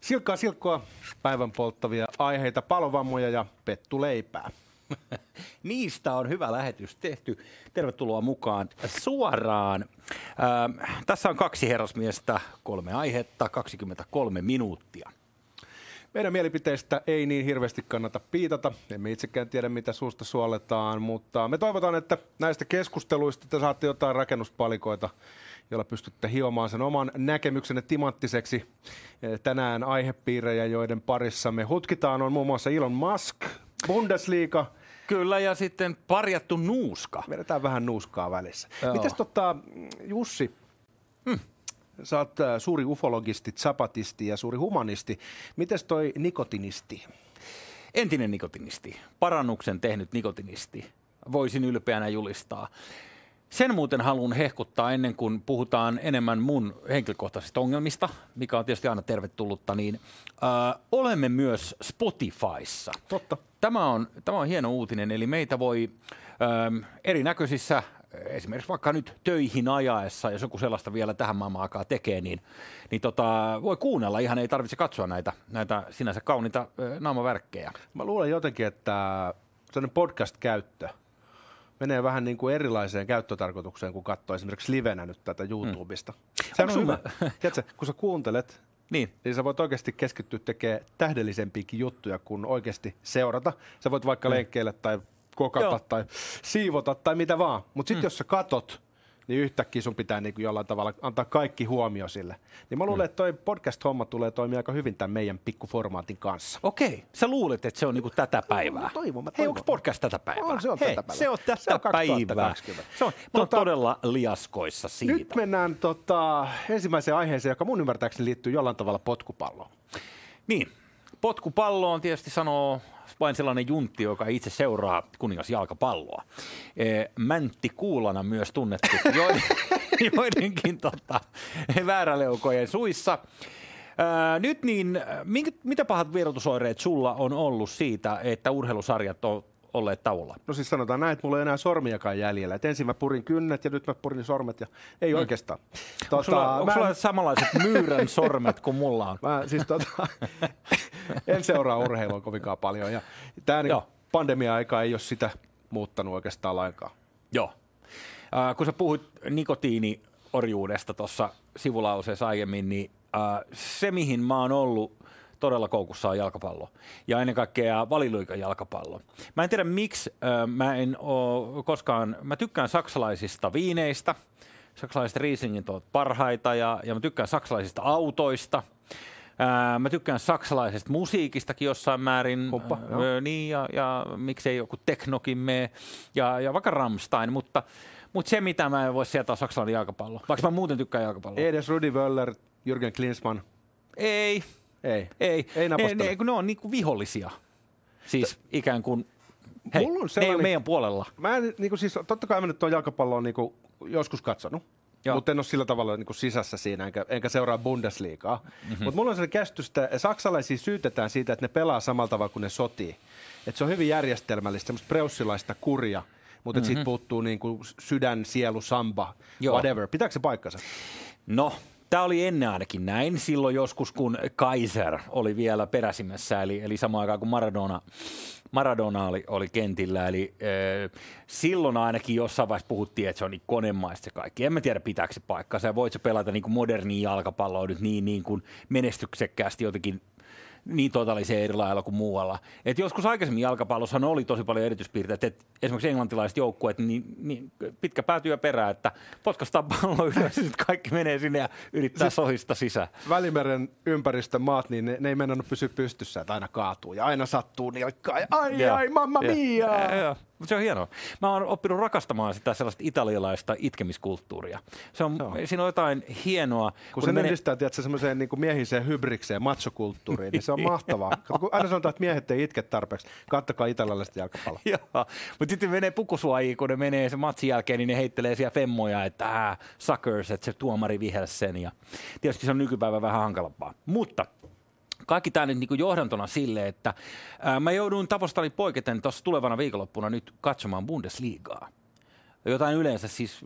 Silkkaa silkkoa, päivän polttavia aiheita, palovammoja ja pettuleipää. Niistä on hyvä lähetys tehty. Tervetuloa mukaan suoraan. Ähm, tässä on kaksi herrasmiestä, kolme aihetta, 23 minuuttia. Meidän mielipiteistä ei niin hirveästi kannata piitata. Emme itsekään tiedä, mitä suusta suoletaan, mutta me toivotaan, että näistä keskusteluista te saatte jotain rakennuspalikoita, jolla pystytte hiomaan sen oman näkemyksenne timanttiseksi. Tänään aihepiirejä, joiden parissa me hutkitaan, on muun muassa Elon Musk, Bundesliga, Kyllä, ja sitten parjattu nuuska. Vedetään vähän nuuskaa välissä. Joo. Mites tota, Jussi, hmm. sä oot äh, suuri ufologisti, zapatisti ja suuri humanisti. Mites toi nikotinisti? Entinen nikotinisti, parannuksen tehnyt nikotinisti, voisin ylpeänä julistaa. Sen muuten haluan hehkuttaa ennen kuin puhutaan enemmän mun henkilökohtaisista ongelmista, mikä on tietysti aina tervetullutta, niin äh, olemme myös Spotifyssa. Totta. Tämä on, tämä on hieno uutinen, eli meitä voi ähm, erinäköisissä esimerkiksi vaikka nyt töihin ajaessa, jos joku sellaista vielä tähän maailman aikaa tekee, niin, niin tota, voi kuunnella. Ihan ei tarvitse katsoa näitä, näitä sinänsä kauniita äh, naamavärkkejä. Mä luulen jotenkin, että sellainen podcast-käyttö – menee vähän niin kuin erilaiseen käyttötarkoitukseen, kun katsoo esimerkiksi livenä nyt tätä mm. YouTubesta. Hmm. Se on hyvä. Tiedätkö, kun sä kuuntelet, niin. niin sä voit oikeasti keskittyä tekemään tähdellisempiäkin juttuja kuin oikeasti seurata. Sä voit vaikka hmm. lenkkeillä tai kokata Joo. tai siivota tai mitä vaan. Mutta sitten hmm. jos sä katot, niin yhtäkkiä sun pitää niin kuin jollain tavalla antaa kaikki huomio sille. Niin mä luulen, mm. että toi podcast-homma tulee toimia aika hyvin tämän meidän pikkuformaatin kanssa. Okei, sä luulet, että se on niin kuin tätä päivää. Mä toivon, mä toivon. Hei, onko podcast tätä päivää? On, se on Hei, tätä päivää. Se on tätä se on päivää. Se on, mä tota, todella liaskoissa siitä. Nyt mennään tota, ensimmäiseen aiheeseen, joka mun ymmärtääkseni liittyy jollain tavalla potkupalloon. Niin, potkupalloon tietysti sanoo vain sellainen juntti, joka itse seuraa kuningasjalkapalloa. E, Mäntti Kuulana myös tunnettu joiden, joidenkin tota, vääräleukojen suissa. Nyt niin, mitä pahat vierotusoireet sulla on ollut siitä, että urheilusarjat on olleet tauolla? No siis sanotaan näin, että mulla ei enää sormiakaan jäljellä. Et ensin mä purin kynnet ja nyt mä purin sormet ja ei mm. oikeastaan. Tota, onko sulla, onko sulla en... samanlaiset myyrän sormet kuin mulla on? Mä siis tota, en seuraa urheilua kovinkaan paljon ja tämä niin pandemia-aika ei ole sitä muuttanut oikeastaan lainkaan. Joo. Äh, kun sä puhuit nikotiiniorjuudesta tuossa sivulauseessa aiemmin, niin äh, se mihin mä oon ollut todella koukussa on jalkapallo. Ja ennen kaikkea valiluikan jalkapallo. Mä en tiedä miksi äh, mä en oo koskaan, mä tykkään saksalaisista viineistä, saksalaiset Riesingit ovat parhaita ja, ja mä tykkään saksalaisista autoista. Ää, mä tykkään saksalaisesta musiikistakin jossain määrin, Hoppa, ää, niin, ja, ja miksei joku teknokin mene, ja, ja vaikka Rammstein, mutta, mutta se mitä mä en voi sieltä on saksalainen jalkapallo, vaikka mä muuten tykkään jalkapalloa. Ei edes Rudi Wöller, Jürgen Klinsmann. Ei, ei. Ei. Ei ne, ne, ne on niinku vihollisia. Siis T- ikään kuin, hei, Mulla on sellainen, meidän puolella. Mä en, niinku siis, totta kai mä nyt tuon jalkapalloa niinku joskus katsonut. Mutta en ole sillä tavalla niin kuin sisässä siinä, enkä, enkä seuraa Bundesliigaa. Mm-hmm. Mutta mulla on sellainen käsitys, että saksalaisia syytetään siitä, että ne pelaa samalla tavalla kuin ne sotii. Että se on hyvin järjestelmällistä, semmoista preussilaista kuria, mutta mm-hmm. siitä puuttuu niin kuin sydän, sielu, samba, Joo. whatever. Pitääkö se paikkansa? No, Tämä oli ennen ainakin näin, silloin joskus kun Kaiser oli vielä peräsimmässä, eli, eli samaan aikaan kuin Maradona, Maradona oli, oli kentillä. Eli äh, silloin ainakin jossain vaiheessa puhuttiin, että se on niin konemaista se kaikki. En mä tiedä, pitääkö se paikkansa ja voit sä pelata niin kuin modernia jalkapalloa nyt niin, niin kuin menestyksekkäästi jotenkin niin totaalisen eri lailla kuin muualla. Et joskus aikaisemmin jalkapallossa oli tosi paljon erityispiirteitä, että esimerkiksi englantilaiset joukkueet, niin, niin pitkä päätyy perään, että potkastaa pallo ylös, ja kaikki menee sinne ja yrittää siis sohista sisään. Välimeren ympäristön maat, niin ne, ne ei mennä pysyä pystyssä, että aina kaatuu ja aina sattuu nilkkaan. Ai, ja, ai, mamma mia! Ja, ja, mutta se on hienoa. Mä oon oppinut rakastamaan sitä sellaista italialaista itkemiskulttuuria. Se on, Joo. Siinä on jotain hienoa. Kun, kun se menee... yhdistää tiedätkö, semmoiseen niin miehiseen hybrikseen, machokulttuuriin, niin se on mahtavaa. kun aina sanotaan, että miehet ei itke tarpeeksi, kattokaa italialaista jalkapalloa. Joo, mutta sitten menee pukusuojiin, kun ne menee sen matsin jälkeen, niin ne heittelee siellä femmoja, että äh, suckers, että se tuomari vihelsi sen. Ja tietysti se on nykypäivä vähän hankalampaa. Mutta kaikki tämä nyt niin johdantona sille, että ää, mä joudun tavostani poiketen tuossa tulevana viikonloppuna nyt katsomaan Bundesligaa. jotain yleensä siis,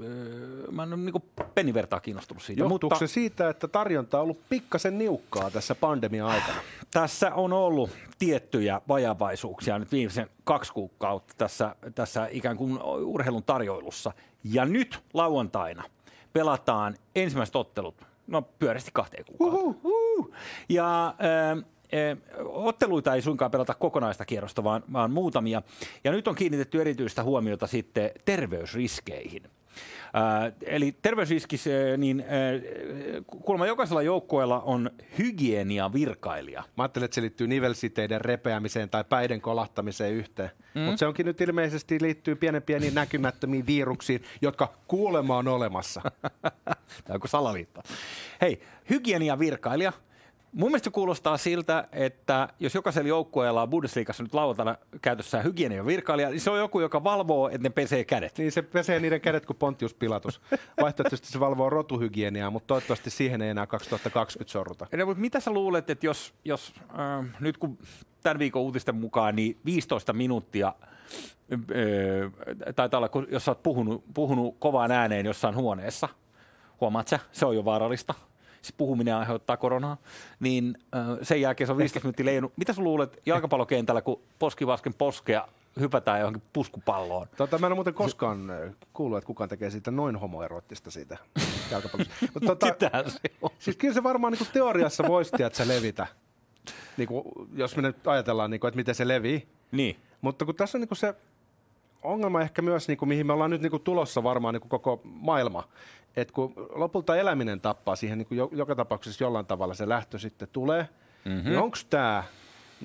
mä en ole niin pennivertaa kiinnostunut siitä. Johtuuko mutta, se siitä, että tarjonta on ollut pikkasen niukkaa tässä pandemia-aikana? Tässä on ollut tiettyjä vajavaisuuksia nyt viimeisen kaksi kuukautta tässä, tässä ikään kuin urheilun tarjoilussa. Ja nyt lauantaina pelataan ensimmäiset ottelut, no pyörästi kahteen kuukauteen. Uhuh. Ja äh, otteluita ei suinkaan pelata kokonaista kierrosta, vaan, vaan muutamia. Ja nyt on kiinnitetty erityistä huomiota sitten terveysriskeihin. Äh, eli terveysriskis, niin äh, kuulemma jokaisella joukkueella on hygieniavirkailija. Mä ajattelin, että se liittyy nivelsiteiden repeämiseen tai päiden kolahtamiseen yhteen. Mm. Mutta se onkin nyt ilmeisesti liittyy pienen pieniin näkymättömiin viruksiin, jotka kuulemma on olemassa. Tämä onko salaliitto? Hei, hygieniavirkailija – Mun mielestä se kuulostaa siltä, että jos jokaisella joukkueella on Bundesliigassa nyt lauantaina käytössä hygienia ja virkailija, niin se on joku, joka valvoo, että ne pesee kädet. Niin se pesee niiden kädet kuin Pontius Pilatus. Vaihtoehtoisesti se valvoo rotuhygieniaa, mutta toivottavasti siihen ei enää 2020 sorruta. Ja, mutta mitä sä luulet, että jos, jos äh, nyt kun tämän viikon uutisten mukaan, niin 15 minuuttia äh, taitaa olla, kun, jos sä oot puhunut, puhunut kovaan ääneen jossain huoneessa, huomaat sä, se on jo vaarallista siis puhuminen aiheuttaa koronaa, niin sen jälkeen se on 15 minuuttia leijunut. Mitä sä luulet jalkapallokentällä, kun poskivasken poskea hypätään johonkin puskupalloon? Tota, mä en ole muuten koskaan kuullut, että kukaan tekee siitä noin homoerottista siitä jalkapallosta. tota, se on? Siis kyllä se varmaan niin teoriassa voisi, että se levitä. Niin kuin, jos me nyt ajatellaan, niin kuin, että miten se levii. Niin. Mutta kun tässä on niin se ongelma ehkä myös, niin kuin, mihin me ollaan nyt niin kuin tulossa varmaan niin kuin koko maailma, että kun lopulta eläminen tappaa siihen niin kuin joka tapauksessa jollain tavalla se lähtö sitten tulee, mm-hmm. niin onko tämä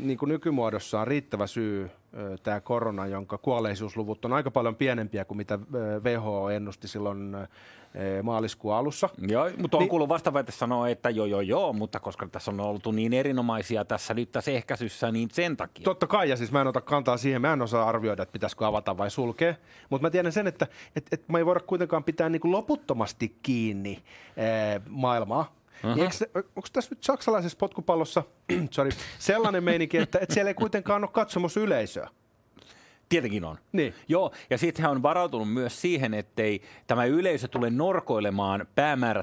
niin kuin nykymuodossaan riittävä syy tämä korona, jonka kuolleisuusluvut on aika paljon pienempiä kuin mitä WHO ennusti silloin maaliskuun alussa. Joo, mutta on niin, kuullut vastaväite sanoa, että joo, joo, joo, mutta koska tässä on oltu niin erinomaisia tässä nyt tässä ehkäisyssä, niin sen takia. Totta kai, ja siis mä en ota kantaa siihen, mä en osaa arvioida, että pitäisikö avata vai sulkea, mutta mä tiedän sen, että et, et mä ei voida kuitenkaan pitää niin kuin loputtomasti kiinni ee, maailmaa, Uh-huh. onko tässä nyt saksalaisessa potkupallossa sorry, sellainen meininki, että, että siellä ei kuitenkaan ole katsomusyleisöä? Tietenkin on. Niin. Joo, ja sitten hän on varautunut myös siihen, ettei tämä yleisö tule norkoilemaan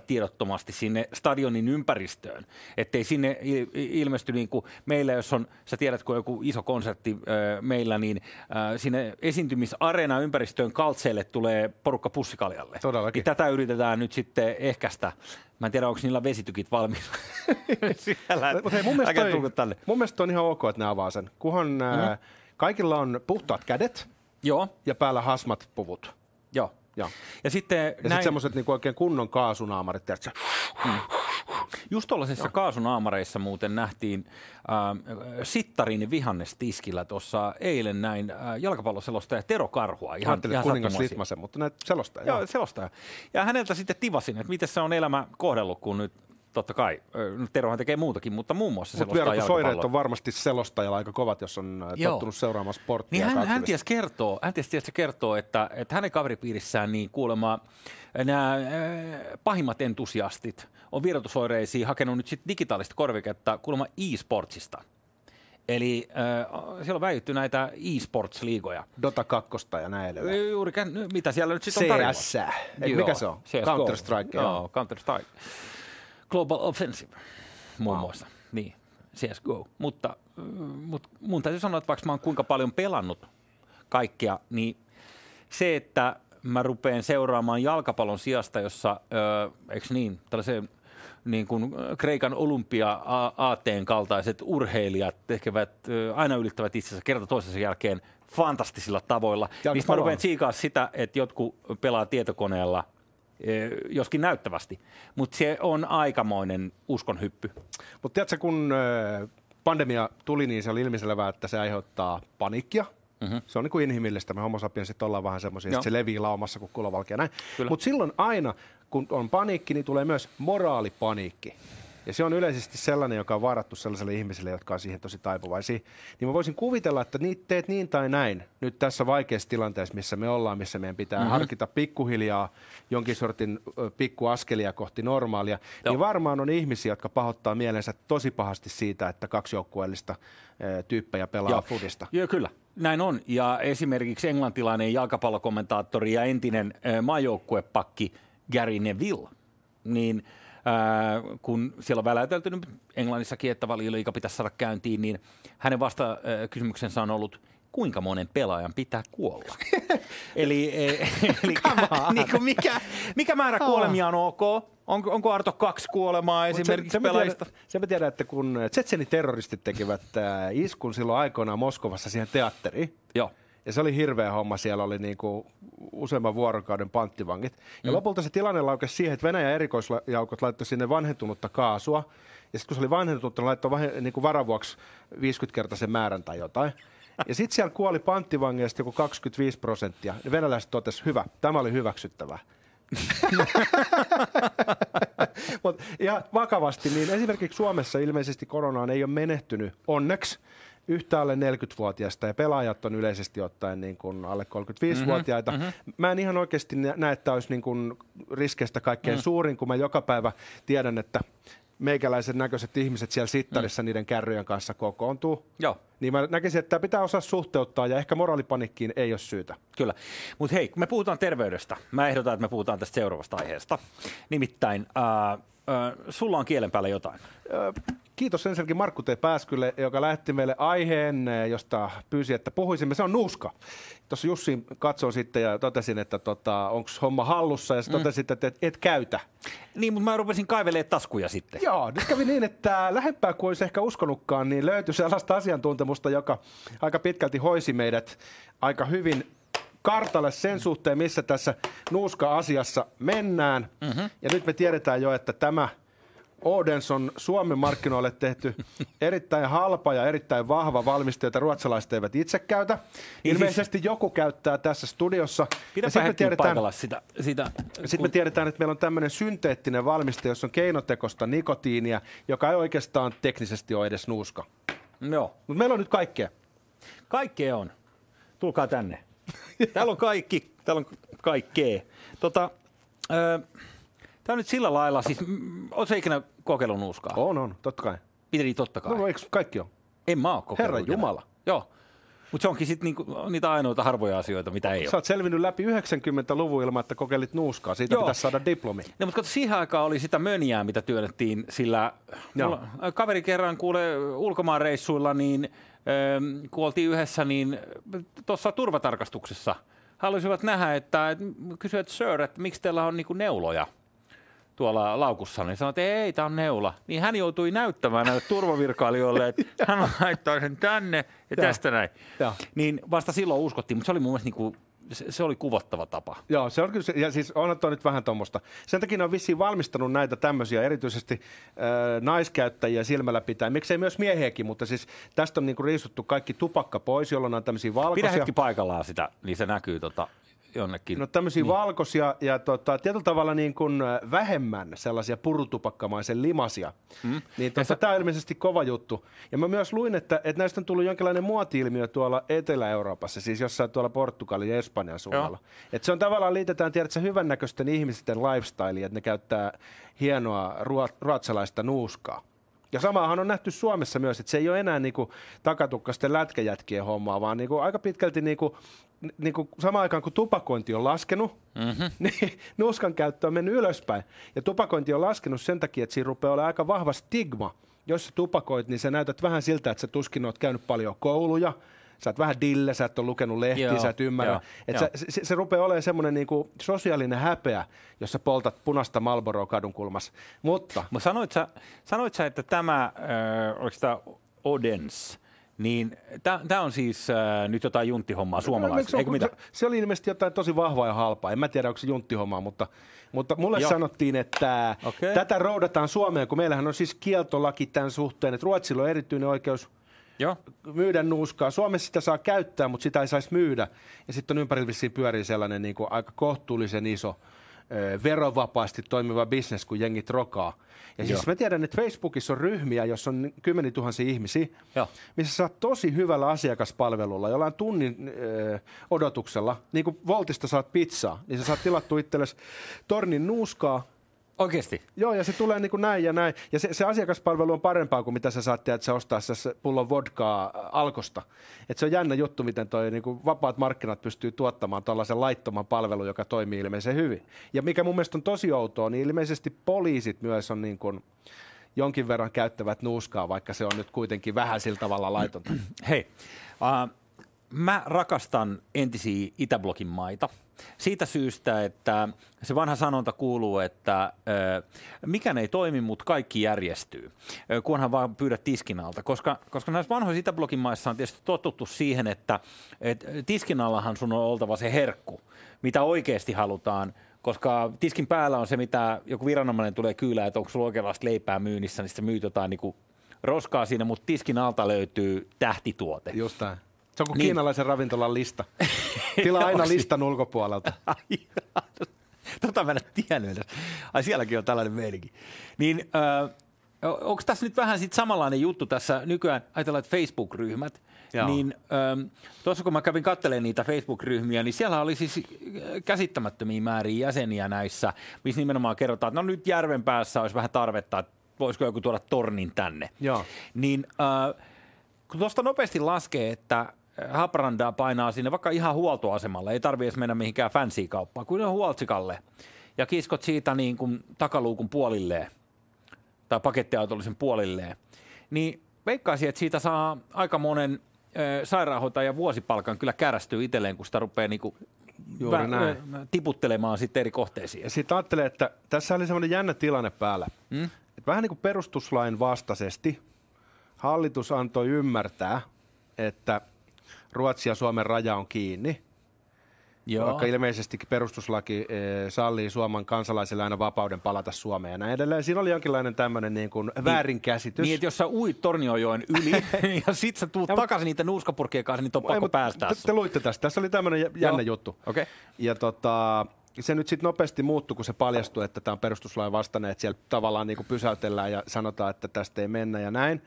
tiedottomasti sinne stadionin ympäristöön. Ettei sinne ilmesty niin kuin meillä, jos on, sä tiedät, kun joku iso konsertti äh, meillä, niin äh, sinne esiintymisareena ympäristöön kaltseelle tulee porukka pussikaljalle. Todellakin. Ja tätä yritetään nyt sitten ehkäistä. Mä en tiedä, onko niillä vesitykit valmiina siellä. Mutta hei, mun mielestä, toi, mun mielestä on ihan ok, että ne avaa sen. Kunhan mm-hmm. Kaikilla on puhtaat kädet Joo. ja päällä hasmat puvut. Joo. Joo. Ja sitten ja näin... sit semmoiset niinku oikein kunnon kaasunaamarit, tiedätkö? Mm. Just tuollaisissa kaasunaamareissa muuten nähtiin äh, Sittarin vihannestiskillä tuossa eilen näin äh, jalkapalloselostaja Tero Karhua. Ihan, Ajattelin ihan kuningas Litmasen, mutta näet selostaja. Joo, selostaja. Ja häneltä sitten tivasin, että miten se on elämä kohdellut, kun nyt totta kai. Terohan tekee muutakin, mutta muun muassa Mut selostaa soireet on varmasti selostajalla aika kovat, jos on Joo. tottunut seuraamaan sporttia. Niin hän, hän ties kertoo, hän ties, ties kertoo, että, että hänen kaveripiirissään niin kuulemma nämä pahimmat entusiastit on vierotusoireisiin hakenut nyt sit digitaalista korviketta kuulemma e-sportsista. Eli äh, siellä on väitetty näitä e-sports-liigoja. Dota 2 ja näin edelleen. Juuri, mitä siellä nyt sitten on tarjolla? CS. Mikä se on? Counter-Strike. Joo, Counter-Strike. Global Offensive muun wow. muassa. Niin, CSGO. Mutta, mutta mun täytyy sanoa, että vaikka mä oon kuinka paljon pelannut kaikkea, niin se, että mä rupean seuraamaan jalkapallon sijasta, jossa, ö, eikö niin, tällaisen niin kuin Kreikan olympia aateen kaltaiset urheilijat tekevät, aina ylittävät itsensä kerta toisensa jälkeen fantastisilla tavoilla. Niin mä rupean tsiikaa sitä, että jotkut pelaa tietokoneella joskin näyttävästi. Mutta se on aikamoinen uskonhyppy. Mutta tiedätkö, kun eh, pandemia tuli, niin se oli ilmiselvää, että se aiheuttaa paniikkia. Mm-hmm. Se on niin kuin inhimillistä. Me homo sapiensit ollaan vähän semmoisia, että se levii laumassa kuin kulovalkea näin. Mutta silloin aina, kun on paniikki, niin tulee myös moraalipaniikki. Ja se on yleisesti sellainen, joka on varattu sellaiselle ihmisille, jotka on siihen tosi taipuvaisia. Niin mä voisin kuvitella, että niitä teet niin tai näin nyt tässä vaikeassa tilanteessa, missä me ollaan, missä meidän pitää mm-hmm. harkita pikkuhiljaa jonkin sortin pikkuaskelia kohti normaalia. Joo. Niin varmaan on ihmisiä, jotka pahoittaa mielensä tosi pahasti siitä, että kaksi joukkueellista tyyppejä pelaa Joo. fudista. Joo, kyllä. Näin on. Ja esimerkiksi englantilainen jalkapallokommentaattori ja entinen maajoukkuepakki Gary Neville, niin kun siellä on väläytelty Englannissakin, että valioliiga pitäisi saada käyntiin, niin hänen vasta kysymyksensä on ollut, kuinka monen pelaajan pitää kuolla. eli e, eli niin kuin mikä, mikä määrä kuolemia on ok? Onko, onko Arto kaksi kuolemaa esimerkiksi se, se pelaajista? Se mä tiedän, että kun Tsetseni terroristit tekivät äh, iskun silloin aikoinaan Moskovassa siihen teatteriin. Joo. Ja se oli hirveä homma, siellä oli niinku useamman vuorokauden panttivangit. Ja mm. lopulta se tilanne laukesi siihen, että Venäjän erikoisjaukot laittoi sinne vanhentunutta kaasua. Ja sitten kun se oli vanhentunutta, ne laittoi vähän, niinku varavuoksi 50-kertaisen määrän tai jotain. Ja sitten siellä kuoli panttivangeista joku 25 prosenttia. Ja venäläiset totesivat, hyvä, tämä oli hyväksyttävää. Mut, ja vakavasti, niin esimerkiksi Suomessa ilmeisesti koronaan ei ole menehtynyt onneksi yhtä alle 40-vuotiaista ja pelaajat on yleisesti ottaen niin kuin alle 35-vuotiaita. Mm-hmm, mm-hmm. Mä en ihan oikeasti näe, että olisi niin kuin riskeistä kaikkein mm. suurin, kun mä joka päivä tiedän, että meikäläisen näköiset ihmiset siellä sittarissa mm. niiden kärryjen kanssa kokoontuu. Joo. Niin mä näkisin, että tämä pitää osaa suhteuttaa ja ehkä moraalipanikkiin ei ole syytä. Kyllä. Mutta hei, kun me puhutaan terveydestä, mä ehdotan, että me puhutaan tästä seuraavasta aiheesta. Nimittäin, äh, sulla on kielen päällä jotain. Kiitos ensinnäkin Markku T. Pääskylle, joka lähetti meille aiheen, josta pyysi, että puhuisimme. Se on nuuska. Tuossa Jussi katsoin sitten ja totesin, että tota, onko homma hallussa ja mm. totesin, että et, et käytä. Niin, mutta mä rupesin kaivelemaan taskuja sitten. Joo, nyt kävi niin, että lähempää kuin olisi ehkä uskonutkaan, niin löytyi sellaista asiantuntemusta, joka aika pitkälti hoisi meidät aika hyvin kartalle sen suhteen, missä tässä nuuska-asiassa mennään. Mm-hmm. Ja nyt me tiedetään jo, että tämä – Odens on Suomen markkinoille tehty erittäin halpa ja erittäin vahva valmistaja, jota ruotsalaiset eivät itse käytä. Niin Ilmeisesti siis, joku käyttää tässä studiossa. Pidäpä ja me tiedetään, sitä. sitä sitten kun... me tiedetään, että meillä on tämmöinen synteettinen valmiste, jossa on keinotekosta nikotiinia, joka ei oikeastaan teknisesti ole edes nuuska. Joo. Mutta meillä on nyt kaikkea. Kaikkea on. Tulkaa tänne. Täällä on kaikki. Täällä on kaikkea. Tota, öö, Tämä on nyt sillä lailla, siis oletko ikinä kokeillut nuuskaa? On, on, totta kai. Miten niin totta kai? No, eikö kaikki on? En mä ole kokeillut. Herra Jumala. Joo. Mutta se onkin sitten niinku, niitä ainoita harvoja asioita, mitä ei Sä ole. Sä oot selvinnyt läpi 90-luvun ilman, että kokeilit nuuskaa. Siitä Joo. pitäisi saada diplomi. No, mutta siihen aikaan oli sitä mönjää, mitä työnnettiin, sillä mulla, kaveri kerran kuule ulkomaan reissuilla, niin kun oltiin yhdessä, niin tuossa turvatarkastuksessa halusivat nähdä, että kysyivät, sir, että miksi teillä on niinku neuloja – tuolla laukussa, niin sanoi, että ei, tämä on neula. Niin hän joutui näyttämään näille turvavirkailijoille, että hän laittaa sen tänne ja tästä näin. Ja. Niin vasta silloin uskottiin, mutta se oli mun mielestä niin kuin se, se oli kuvottava tapa. Joo, se on kyllä, ja siis on tuo nyt vähän tuommoista. Sen takia ne on vissiin valmistanut näitä tämmöisiä, erityisesti äh, naiskäyttäjiä silmällä pitää. Miksei myös miehiäkin, mutta siis tästä on niinku riisuttu kaikki tupakka pois, jolloin on tämmöisiä valkoisia. Pidä hetki paikallaan sitä, niin se näkyy tota jonnekin. No tämmöisiä niin. valkoisia ja tota, tietyllä tavalla niin kuin vähemmän sellaisia purutupakkamaisen limasia. Mm. Niin tota, sä... tämä on ilmeisesti kova juttu. Ja mä myös luin, että, että näistä on tullut jonkinlainen muoti-ilmiö tuolla Etelä-Euroopassa, siis jossain tuolla Portugalin ja Espanjan suunnalla. Että se on tavallaan liitetään, tiedätkö, hyvännäköisten ihmisten lifestyle, että ne käyttää hienoa ruotsalaista nuuskaa. Ja samahan on nähty Suomessa myös, että se ei ole enää niinku takatukkasten lätkäjätkien hommaa, vaan niinku aika pitkälti niinku, niinku samaan aikaan kun tupakointi on laskenut, mm-hmm. niin nuuskan käyttö on mennyt ylöspäin. Ja tupakointi on laskenut sen takia, että siinä rupeaa olemaan aika vahva stigma. Jos sä tupakoit, niin sä näytät vähän siltä, että sä tuskin oot käynyt paljon kouluja – sä oot vähän dille, sä et ole lukenut lehtiä, joo, sä et ymmärrä. Joo, et joo. Sä, se, se rupeaa olemaan semmoinen niinku sosiaalinen häpeä, jos sä poltat punaista Marlboroa kadun kulmassa. Mutta... Mutta sanoit sä, sanoit sä, että tämä, äh, oliko tämä Odens, niin tämä on siis äh, nyt jotain junttihommaa suomalaisista, eikö mitä? Se oli ilmeisesti jotain tosi vahvaa ja halpaa. En mä tiedä, onko se junttihommaa, mutta, mutta mulle Joo. sanottiin, että okay. tätä roudataan Suomeen, kun meillähän on siis kieltolaki tämän suhteen, että Ruotsilla on erityinen oikeus – Joo. myydä nuuskaa. Suomessa sitä saa käyttää, mutta sitä ei saisi myydä. Ja sitten on ympärillä pyörii sellainen niin kuin aika kohtuullisen iso verovapaasti toimiva bisnes, kun jengit rokaa. Ja siis Joo. mä tiedän, että Facebookissa on ryhmiä, jossa on kymmeniä tuhansia ihmisiä, Joo. missä saat tosi hyvällä asiakaspalvelulla, jollain tunnin ö, odotuksella, niin kuin Voltista saat pizzaa, niin sä saat tilattua itsellesi tornin nuuskaa, Oikeasti. Joo, ja se tulee niin kuin näin ja näin. Ja se, se asiakaspalvelu on parempaa kuin mitä sä saat että sä ostaa se pullon vodkaa alkosta. Et se on jännä juttu, miten toi niin kuin vapaat markkinat pystyy tuottamaan tällaisen laittoman palvelun, joka toimii ilmeisen hyvin. Ja mikä mun mielestä on tosi outoa, niin ilmeisesti poliisit myös on niin kuin jonkin verran käyttävät nuuskaa, vaikka se on nyt kuitenkin vähän sillä tavalla laitonta. Hei, uh, mä rakastan entisiä Itäblokin maita. Siitä syystä, että se vanha sanonta kuuluu, että mikään ei toimi, mutta kaikki järjestyy, kunhan vaan pyydät tiskin alta. Koska, koska näissä vanhoissa Itäblokin maissa on tietysti totuttu siihen, että et tiskin allahan sun on oltava se herkku, mitä oikeasti halutaan koska tiskin päällä on se, mitä joku viranomainen tulee kyylään, että onko sulla oikeanlaista leipää myynnissä, niin se myyt jotain niin roskaa siinä, mutta tiskin alta löytyy tähtituote. Just näin. Se on kuin Niin. kiinalaisen ravintolan lista. Tilaa aina listan ulkopuolelta. Tota mä en tiennyt edes. Ai sielläkin on tällainen meininki. Niin äh, onko tässä nyt vähän sit samanlainen juttu tässä nykyään, ajatellaan, että Facebook-ryhmät, Joo. niin ähm, tuossa kun mä kävin katselemaan niitä Facebook-ryhmiä, niin siellä oli siis äh, käsittämättömiä määriä jäseniä näissä, missä nimenomaan kerrotaan, että no nyt järven päässä olisi vähän tarvetta, että voisiko joku tuoda tornin tänne. Joo. Niin äh, kun tuosta nopeasti laskee, että Haparandaa painaa sinne vaikka ihan huoltoasemalle, ei tarvitse edes mennä mihinkään fancy kauppaan, kun on huoltsikalle ja kiskot siitä niin kuin takaluukun puolilleen tai pakettiautollisen puolilleen, niin veikkaisin, että siitä saa aika monen sairaanhoitajan vuosipalkan kyllä kärästyy itselleen, kun sitä rupeaa niin kuin Juuri näin. tiputtelemaan sitten eri kohteisiin. Ja sitten ajattelee, että tässä oli semmoinen jännä tilanne päällä. Mm? Et vähän niin kuin perustuslain vastaisesti hallitus antoi ymmärtää, että Ruotsi ja Suomen raja on kiinni, Joo. vaikka ilmeisestikin perustuslaki e, sallii Suomen kansalaisille aina vapauden palata Suomeen ja näin edelleen. Siinä oli jonkinlainen tämmöinen niin kuin väärinkäsitys. Niin, että jos sä uit Tornionjoen yli ja sit sä tuut Ja- takaisin niitä nuuskapurkkien kanssa, niin on pakko mut päästää te, te luitte tästä. Tässä oli tämmöinen jä- jännä Joo. juttu. Okei. Ja tota, se nyt sitten nopeasti muuttui, kun se paljastui, että tämä on perustuslain vastainen, että siellä tavallaan niin kuin pysäytellään ja sanotaan, että tästä ei mennä ja näin.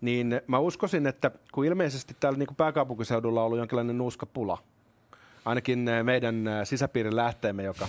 Niin mä uskoisin, että kun ilmeisesti täällä niin kuin pääkaupunkiseudulla on ollut jonkinlainen nuuskapula, ainakin eh, meidän eh, sisäpiirin lähteemme, joka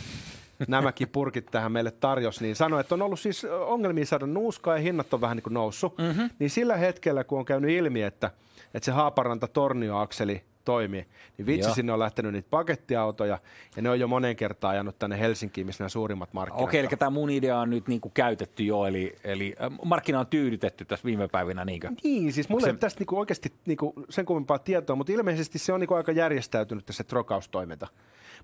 nämäkin purkit tähän meille tarjosi, niin sanoi, että on ollut siis ongelmia saada nuuskaa ja hinnat on vähän niin kuin noussut. Mm-hmm. Niin sillä hetkellä, kun on käynyt ilmi, että, että se Haaparanta-Tornio-akseli toimii, niin vitsi Joo. sinne on lähtenyt niitä pakettiautoja ja ne on jo monen kertaa ajanut tänne Helsinkiin, missä nämä suurimmat markkinat Okei, eli tämä mun idea on nyt niinku käytetty jo, eli, eli äh, markkina on tyydytetty tässä viime päivinä, niinkö? Niin, siis mulla Se- ei tästä niinku oikeasti niinku sen kummempaa tietoa, mutta ilmeisesti se on niinku aika järjestäytynyt se trokaustoiminta.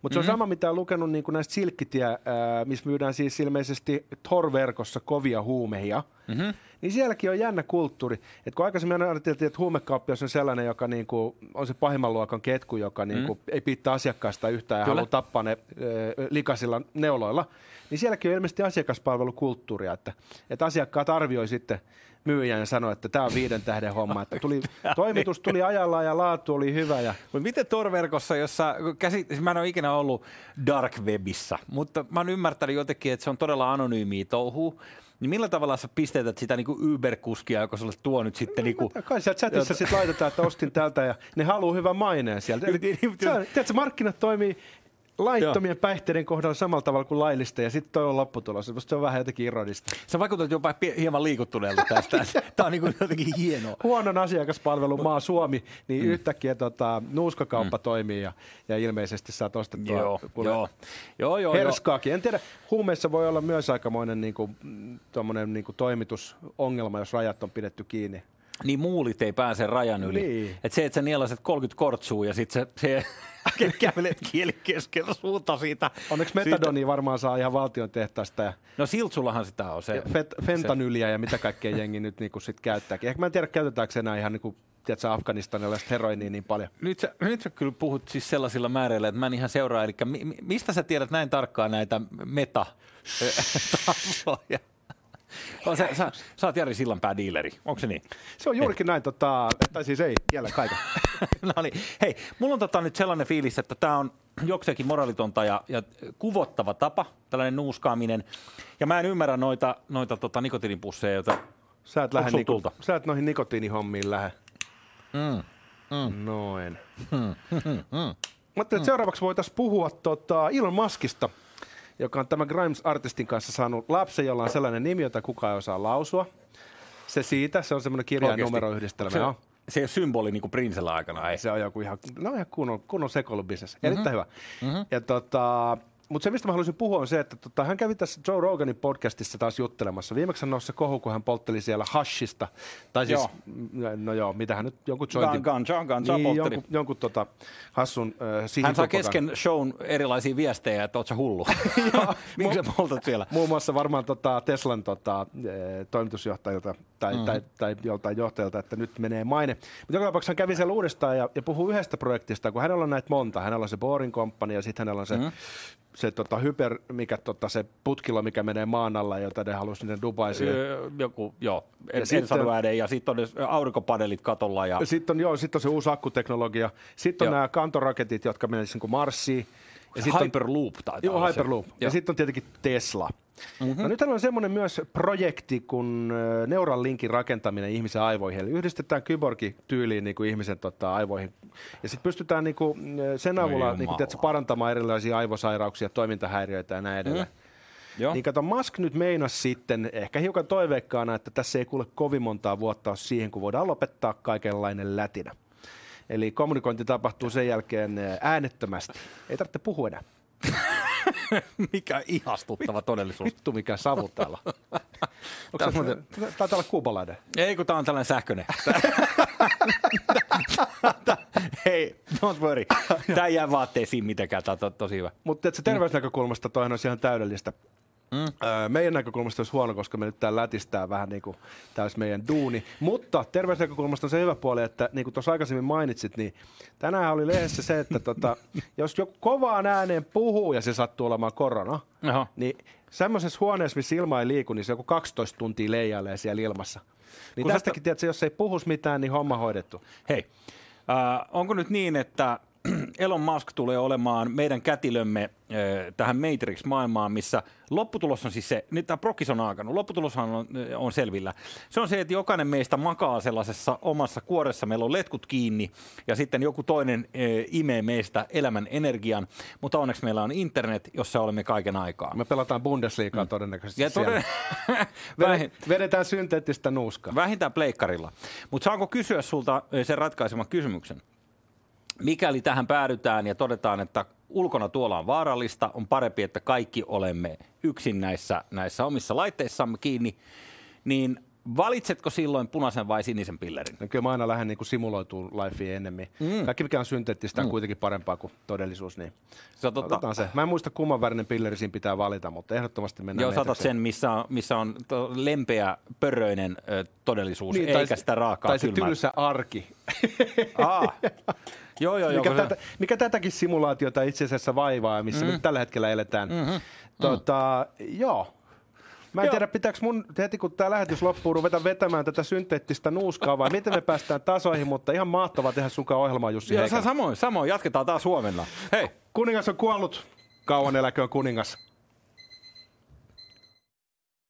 Mutta se on sama, mitä on lukenut niinku näistä silkkitie, ää, missä myydään siis ilmeisesti Tor-verkossa kovia huumeja. Mm-hmm. Niin sielläkin on jännä kulttuuri. että kun aikaisemmin ajateltiin, että huumekauppias on sellainen, joka niinku, on se pahimman luokan ketku, joka niinku, ei piittaa asiakkaasta yhtään ja Kyllä. haluaa tappaa ne ö, likaisilla neuloilla, niin sielläkin on ilmeisesti asiakaspalvelukulttuuria, että, että asiakkaat arvioi sitten myyjän ja sanoi, että tämä on viiden tähden homma, että tuli, toimitus tuli ajallaan ja laatu oli hyvä ja Mutta miten Tor-verkossa, jossa käsi, siis mä en ole ikinä ollut dark webissa, mutta mä oon ymmärtänyt jotenkin, että se on todella anonyymiä touhua, niin millä tavalla sä pistetät sitä niinku Uber-kuskia, joka sulle tuo nyt sitten niinku... kai sieltä chatissa sitten laitetaan, että ostin tältä ja ne haluaa hyvän maineen sieltä. Eli, Niin, niin, tiedätkö, markkinat toimii laittomien päihteiden kohdalla samalla tavalla kuin laillista ja sitten toi on lopputulos. Musta Se on vähän jotenkin ironista. Sä vaikutat jopa hieman liikuttuneelta tästä. Tää on niinku jotenkin hienoa. huonon asiakaspalvelun maa Suomi, niin mm. yhtäkkiä tota, nuuskakauppa mm. toimii ja, ja ilmeisesti saat ostettua Joo, kuule, joo, joo, joo, joo. herskaakin. En tiedä, huumeissa voi olla myös aikamoinen niin kuin, niin kuin toimitusongelma, jos rajat on pidetty kiinni. Niin muulit ei pääse rajan yli. Niin. Et se, että sä nielaset 30 kortsua ja sitten se, se kävelet kieli keskellä suuta siitä. Onneksi siitä- metadonia varmaan saa ihan valtion tehtaasta ja No Siltsullahan sitä on se. fet, fentanyliä ja mitä kaikkea jengi nyt niin kuin sit käyttääkin. Ehkä mä en tiedä, käytetäänkö se enää ihan niin kuin, tiedätkö, Afganistanilaista heroinia niin paljon. Nyt sä, nyt sä kyllä puhut siis sellaisilla määreillä, että mä en ihan seuraa. Eli mi- mistä sä tiedät näin tarkkaan näitä meta-tasoja? No, sä, sä, sä oot Jari Sillanpää diileri, onko se niin? Se on juurikin näin, tota, tai siis ei, jälleen kaiken. no niin. Hei, mulla on tota nyt sellainen fiilis, että tämä on jokseenkin moraalitonta ja, ja kuvottava tapa, tällainen nuuskaaminen. Ja mä en ymmärrä noita, noita tota, nikotiinipusseja, joita Sä et, lähde niinku, tulta? sä et noihin nikotiinihommiin lähde. Mm. Noin. Mä ajattelin, että seuraavaksi voitaisiin puhua tota Elon Muskista, joka on tämän Grimes-artistin kanssa saanut lapsen, jolla on sellainen nimi, jota kukaan ei osaa lausua. Se siitä, se on semmoinen kirja- ja Oikeesti? numeroyhdistelmä. se, joo. se ei ole symboli niin kuin aikana, ei. Se on joku ihan, no ihan kunnon, kunnon sekoilubisnes. Erittäin hyvä. Mm-hmm. Ja tota, mutta se, mistä mä haluaisin puhua, on se, että tota, hän kävi tässä Joe Roganin podcastissa taas juttelemassa. Viimeksi hän nousi se kohu, kun hän poltteli siellä hashista. Tai siis, Joo. no joo, mitä hän nyt, jonkun jointin. Ganja, ganja niin, poltteli. jonkun, jonkun tota, hassun äh, Hän saa kesken shown erilaisia viestejä, että oot sä hullu. Miksi sä poltat siellä? Muun muassa varmaan tota Teslan tota, toimitusjohtajilta tai, mm. tai, tai joltain johtajalta, että nyt menee maine. Mutta joka tapauksessa hän kävi siellä uudestaan ja, ja puhuu yhdestä projektista, kun hänellä on näitä monta. Hänellä on se Boring Company ja sitten hänellä on se, mm. se tota, hyper, mikä tota, se putkilo, mikä menee maan alla, jota ne halusi sinne Dubaisiin. Joku, joo, en, Ja en sitten- sano ääneen. Ja sitten on ne aurinkopaneelit katolla. Ja, Sitten on, joo, sit on se uusi akkuteknologia. Sitten on nämä kantoraketit, jotka menee niin Marsiin. Ja sit on- Hyperloop taitaa Joo, Hyperloop. Se. Ja sitten on tietenkin Tesla. Mm-hmm. No nyt on semmoinen myös projekti kuin ö, Neuralinkin rakentaminen ihmisen aivoihin. Eli yhdistetään kyborgi-tyyliin niin kuin ihmisen tota, aivoihin. Ja sitten pystytään niin kuin, sen avulla niin kuin, tiedätkö, parantamaan erilaisia aivosairauksia, toimintahäiriöitä ja näin edelleen. Mm. Joo. Niin kato, Musk nyt meinas sitten, ehkä hiukan toiveikkaana, että tässä ei kuule kovin montaa vuotta siihen, kun voidaan lopettaa kaikenlainen lätinä. Eli kommunikointi tapahtuu sen jälkeen ö, äänettömästi. Ei tarvitse puhua enää. Mikä ihastuttava todellisuus. Vittu mikä savu täällä. Onko muuten, taitaa olla kuubalainen. Ei, kun tää on tällainen sähköinen. Hei, don't worry. Tää jää vaatteisiin mitenkään, tää on to- tosi hyvä. Mutta se terveysnäkökulmasta toihan olisi ihan täydellistä. Mm. Öö, meidän näkökulmasta olisi huono, koska me nyt täällä lätistää vähän niin kuin täys meidän duuni. Mutta terveysnäkökulmasta on se hyvä puoli, että niin kuin tuossa aikaisemmin mainitsit, niin tänään oli lehdessä se, että tota, jos joku kovaan ääneen puhuu ja se sattuu olemaan korona, Oho. niin semmoisessa huoneessa, missä ilma ei liiku, niin se joku 12 tuntia leijailee siellä ilmassa. Niin Kun sä- tästäkin, tiedätkö, jos ei puhus mitään, niin homma hoidettu. Hei, äh, onko nyt niin, että Elon Musk tulee olemaan meidän kätilömme äh, tähän Matrix-maailmaan, missä lopputulos on siis se, nyt tämä Prokis on alkanut, lopputuloshan on, on selvillä. Se on se, että jokainen meistä makaa sellaisessa omassa kuoressa, meillä on letkut kiinni ja sitten joku toinen imee meistä elämän energian, mutta onneksi meillä on internet, jossa olemme kaiken aikaa. Me pelataan Bundesliigaa mm. todennäköisesti Ja toden... Vedetään, vedetään synteettistä nuuskaa. Vähintään pleikkarilla. Mutta saanko kysyä sulta sen ratkaiseman kysymyksen? Mikäli tähän päädytään ja todetaan, että ulkona tuolla on vaarallista, on parempi, että kaikki olemme yksin näissä, näissä omissa laitteissamme kiinni, niin valitsetko silloin punaisen vai sinisen pillerin? No kyllä mä aina lähden niin kuin simuloituun lifeen ennemmin. Mm. Kaikki mikä on synteettistä on kuitenkin parempaa kuin todellisuus. Niin Se on totta, otetaan se. Mä en muista kumman värinen pilleri siinä pitää valita, mutta ehdottomasti mennään Joo, saatat sen, missä on, missä on lempeä, pörröinen ö, todellisuus, niin, eikä tai, sitä raakaa Tai se kylmää. tylsä arki, Aa. Joo, joo, joo. mikä, se- tätä, mikä tätäkin simulaatiota itse asiassa vaivaa, missä mm. nyt tällä hetkellä eletään. Mm-hmm. Tota, joo. Mä en Joo. tiedä, pitääkö mun heti kun tämä lähetys loppuu ruveta vetämään tätä synteettistä nuuskaa vai miten me päästään tasoihin, mutta ihan mahtavaa tehdä sunkaan ohjelmaa Jussi Joo, samoin, samoin. Jatketaan taas huomenna. Hei. Kuningas on kuollut. Kauan eläköön kuningas.